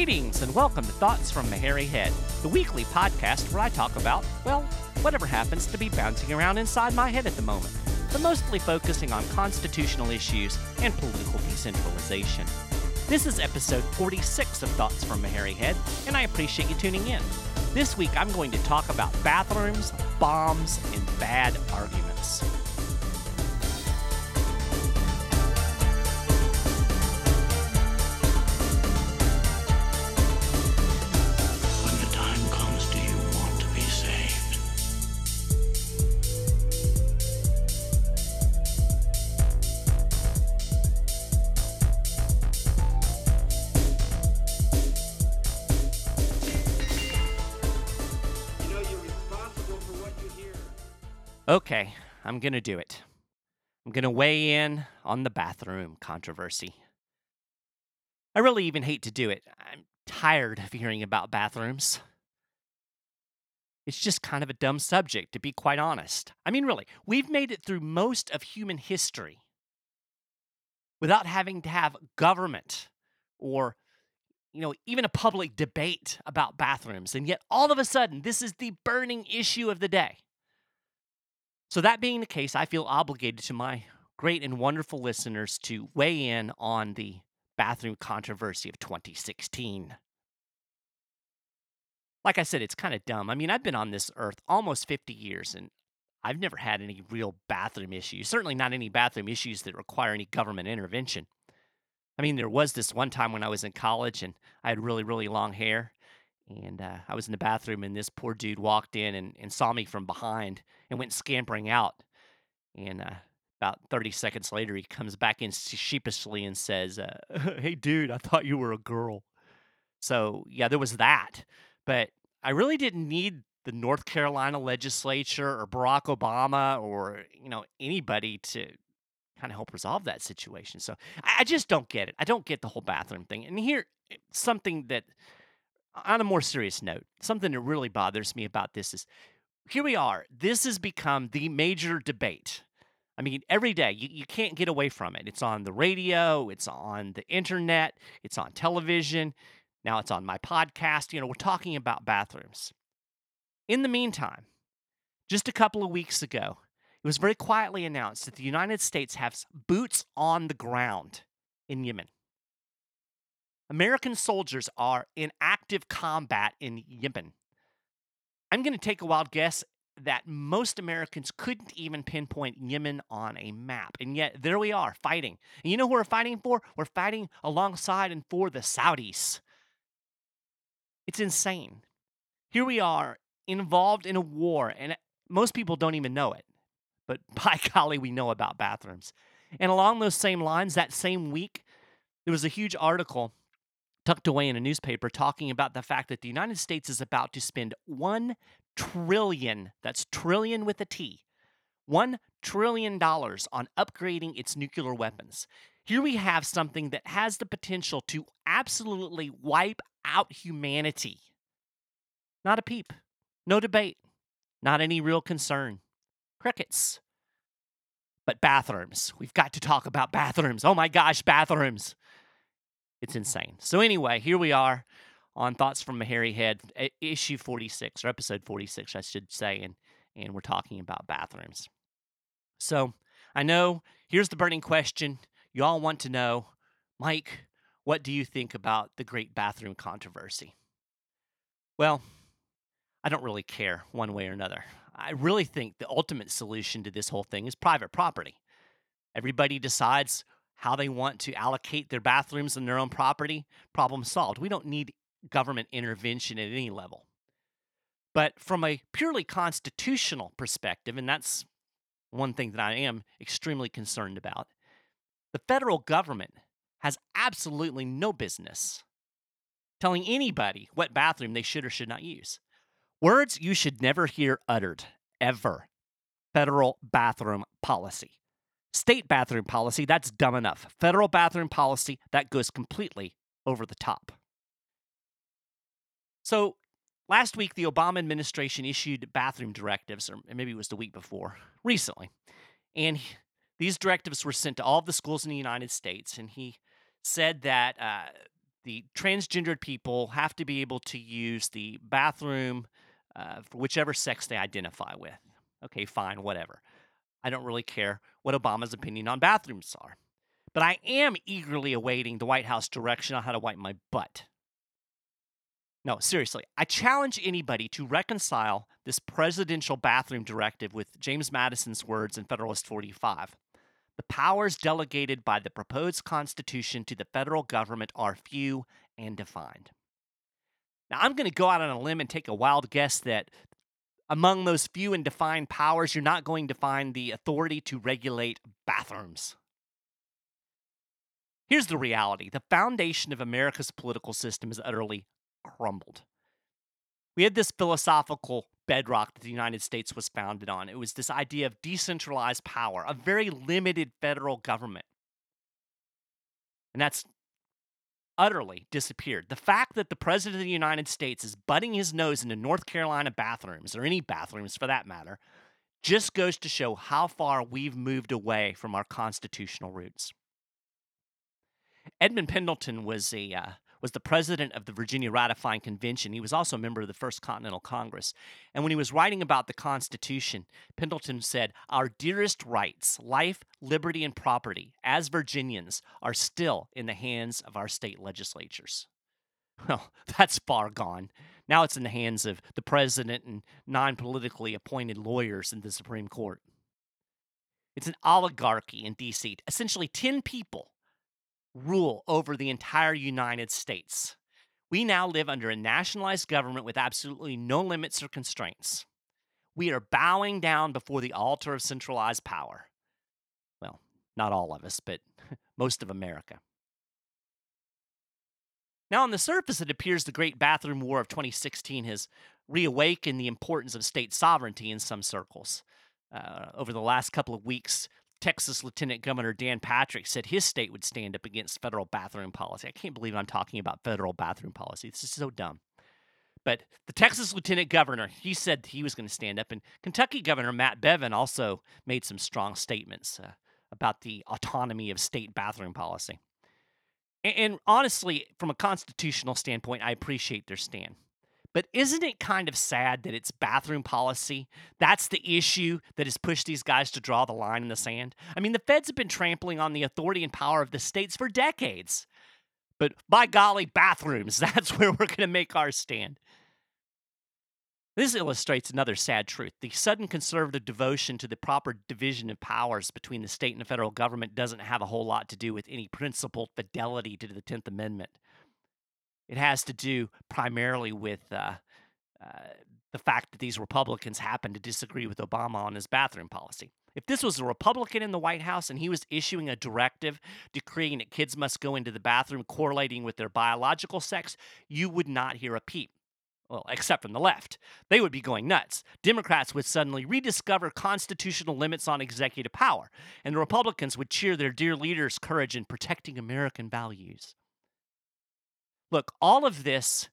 Greetings and welcome to Thoughts from a Hairy Head, the weekly podcast where I talk about, well, whatever happens to be bouncing around inside my head at the moment, but mostly focusing on constitutional issues and political decentralization. This is episode 46 of Thoughts from a Hairy Head, and I appreciate you tuning in. This week I'm going to talk about bathrooms, bombs, and bad arguments. Okay, I'm going to do it. I'm going to weigh in on the bathroom controversy. I really even hate to do it. I'm tired of hearing about bathrooms. It's just kind of a dumb subject, to be quite honest. I mean, really, we've made it through most of human history without having to have government or you know, even a public debate about bathrooms. And yet, all of a sudden, this is the burning issue of the day. So, that being the case, I feel obligated to my great and wonderful listeners to weigh in on the bathroom controversy of 2016. Like I said, it's kind of dumb. I mean, I've been on this earth almost 50 years and I've never had any real bathroom issues, certainly not any bathroom issues that require any government intervention. I mean, there was this one time when I was in college and I had really, really long hair. And uh, I was in the bathroom, and this poor dude walked in and, and saw me from behind and went scampering out. And uh, about 30 seconds later, he comes back in sheepishly and says, uh, Hey, dude, I thought you were a girl. So, yeah, there was that. But I really didn't need the North Carolina legislature or Barack Obama or, you know, anybody to kind of help resolve that situation. So I, I just don't get it. I don't get the whole bathroom thing. And here, eh, something that, on a more serious note, something that really bothers me about this is here we are. This has become the major debate. I mean, every day you, you can't get away from it. It's on the radio, it's on the internet, it's on television. Now it's on my podcast. You know, we're talking about bathrooms. In the meantime, just a couple of weeks ago, it was very quietly announced that the United States has boots on the ground in Yemen. American soldiers are in active combat in Yemen. I'm going to take a wild guess that most Americans couldn't even pinpoint Yemen on a map. And yet, there we are fighting. And you know who we're fighting for? We're fighting alongside and for the Saudis. It's insane. Here we are involved in a war, and most people don't even know it but by golly, we know about bathrooms. And along those same lines, that same week, there was a huge article tucked away in a newspaper talking about the fact that the United States is about to spend 1 trillion, that's trillion with a T, 1 trillion dollars on upgrading its nuclear weapons. Here we have something that has the potential to absolutely wipe out humanity. Not a peep, no debate, not any real concern crickets. But bathrooms. We've got to talk about bathrooms. Oh my gosh, bathrooms. It's insane. So, anyway, here we are on Thoughts from a Hairy Head, issue 46, or episode 46, I should say, and, and we're talking about bathrooms. So, I know here's the burning question. You all want to know, Mike, what do you think about the great bathroom controversy? Well, I don't really care one way or another. I really think the ultimate solution to this whole thing is private property. Everybody decides how they want to allocate their bathrooms in their own property. Problem solved. We don't need government intervention at any level. But from a purely constitutional perspective, and that's one thing that I am extremely concerned about, the federal government has absolutely no business telling anybody what bathroom they should or should not use. Words you should never hear uttered, ever. Federal bathroom policy. State bathroom policy, that's dumb enough. Federal bathroom policy, that goes completely over the top. So, last week, the Obama administration issued bathroom directives, or maybe it was the week before, recently. And he- these directives were sent to all of the schools in the United States. And he said that uh, the transgendered people have to be able to use the bathroom uh, for whichever sex they identify with. Okay, fine, whatever. I don't really care what Obama's opinion on bathrooms are. But I am eagerly awaiting the White House direction on how to wipe my butt. No, seriously, I challenge anybody to reconcile this presidential bathroom directive with James Madison's words in Federalist 45. The powers delegated by the proposed Constitution to the federal government are few and defined. Now, I'm going to go out on a limb and take a wild guess that among those few and defined powers, you're not going to find the authority to regulate bathrooms. Here's the reality the foundation of America's political system is utterly crumbled. We had this philosophical bedrock that the United States was founded on. It was this idea of decentralized power, a very limited federal government. And that's utterly disappeared. The fact that the President of the United States is butting his nose into North Carolina bathrooms, or any bathrooms for that matter, just goes to show how far we've moved away from our constitutional roots. Edmund Pendleton was a uh, was the president of the Virginia Ratifying Convention. He was also a member of the First Continental Congress. And when he was writing about the Constitution, Pendleton said, Our dearest rights, life, liberty, and property, as Virginians, are still in the hands of our state legislatures. Well, that's far gone. Now it's in the hands of the president and non politically appointed lawyers in the Supreme Court. It's an oligarchy in D.C. Essentially, 10 people rule over the entire United States. We now live under a nationalized government with absolutely no limits or constraints. We are bowing down before the altar of centralized power. Well, not all of us, but most of America. Now, on the surface, it appears the Great Bathroom War of 2016 has reawakened the importance of state sovereignty in some circles. Uh, over the last couple of weeks, Texas Lieutenant Governor Dan Patrick said his state would stand up against federal bathroom policy. I can't believe I'm talking about federal bathroom policy. This is so dumb. But the Texas Lieutenant Governor, he said he was going to stand up. And Kentucky Governor Matt Bevin also made some strong statements uh, about the autonomy of state bathroom policy. And, and honestly, from a constitutional standpoint, I appreciate their stand. But isn't it kind of sad that it's bathroom policy? That's the issue that has pushed these guys to draw the line in the sand. I mean, the feds have been trampling on the authority and power of the states for decades. But by golly, bathrooms, that's where we're going to make our stand. This illustrates another sad truth. The sudden conservative devotion to the proper division of powers between the state and the federal government doesn't have a whole lot to do with any principled fidelity to the 10th Amendment. It has to do primarily with uh, uh, the fact that these Republicans happen to disagree with Obama on his bathroom policy. If this was a Republican in the White House and he was issuing a directive decreeing that kids must go into the bathroom correlating with their biological sex, you would not hear a peep. Well, except from the left. They would be going nuts. Democrats would suddenly rediscover constitutional limits on executive power, and the Republicans would cheer their dear leader's courage in protecting American values. Look, all of this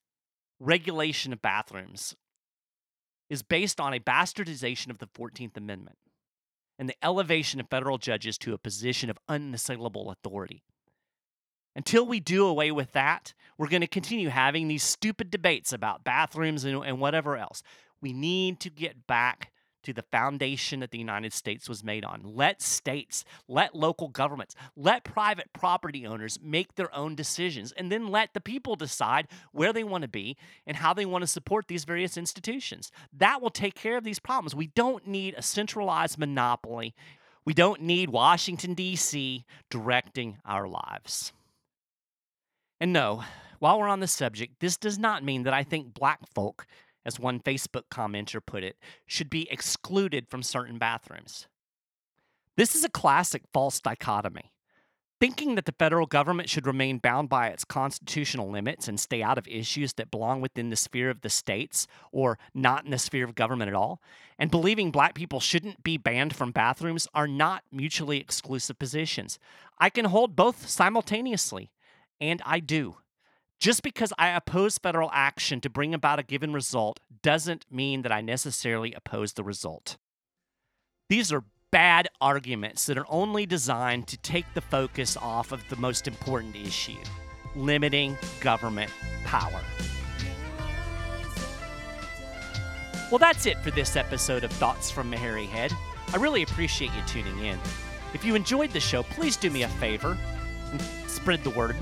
regulation of bathrooms is based on a bastardization of the 14th Amendment and the elevation of federal judges to a position of unassailable authority. Until we do away with that, we're going to continue having these stupid debates about bathrooms and, and whatever else. We need to get back to the foundation that the United States was made on. Let states, let local governments, let private property owners make their own decisions, and then let the people decide where they want to be and how they want to support these various institutions. That will take care of these problems. We don't need a centralized monopoly. We don't need Washington, D.C. directing our lives. And no, while we're on the subject, this does not mean that I think black folk as one Facebook commenter put it, should be excluded from certain bathrooms. This is a classic false dichotomy. Thinking that the federal government should remain bound by its constitutional limits and stay out of issues that belong within the sphere of the states or not in the sphere of government at all, and believing black people shouldn't be banned from bathrooms are not mutually exclusive positions. I can hold both simultaneously, and I do. Just because I oppose federal action to bring about a given result doesn't mean that I necessarily oppose the result. These are bad arguments that are only designed to take the focus off of the most important issue limiting government power. Well, that's it for this episode of Thoughts from a Hairy Head. I really appreciate you tuning in. If you enjoyed the show, please do me a favor and spread the word.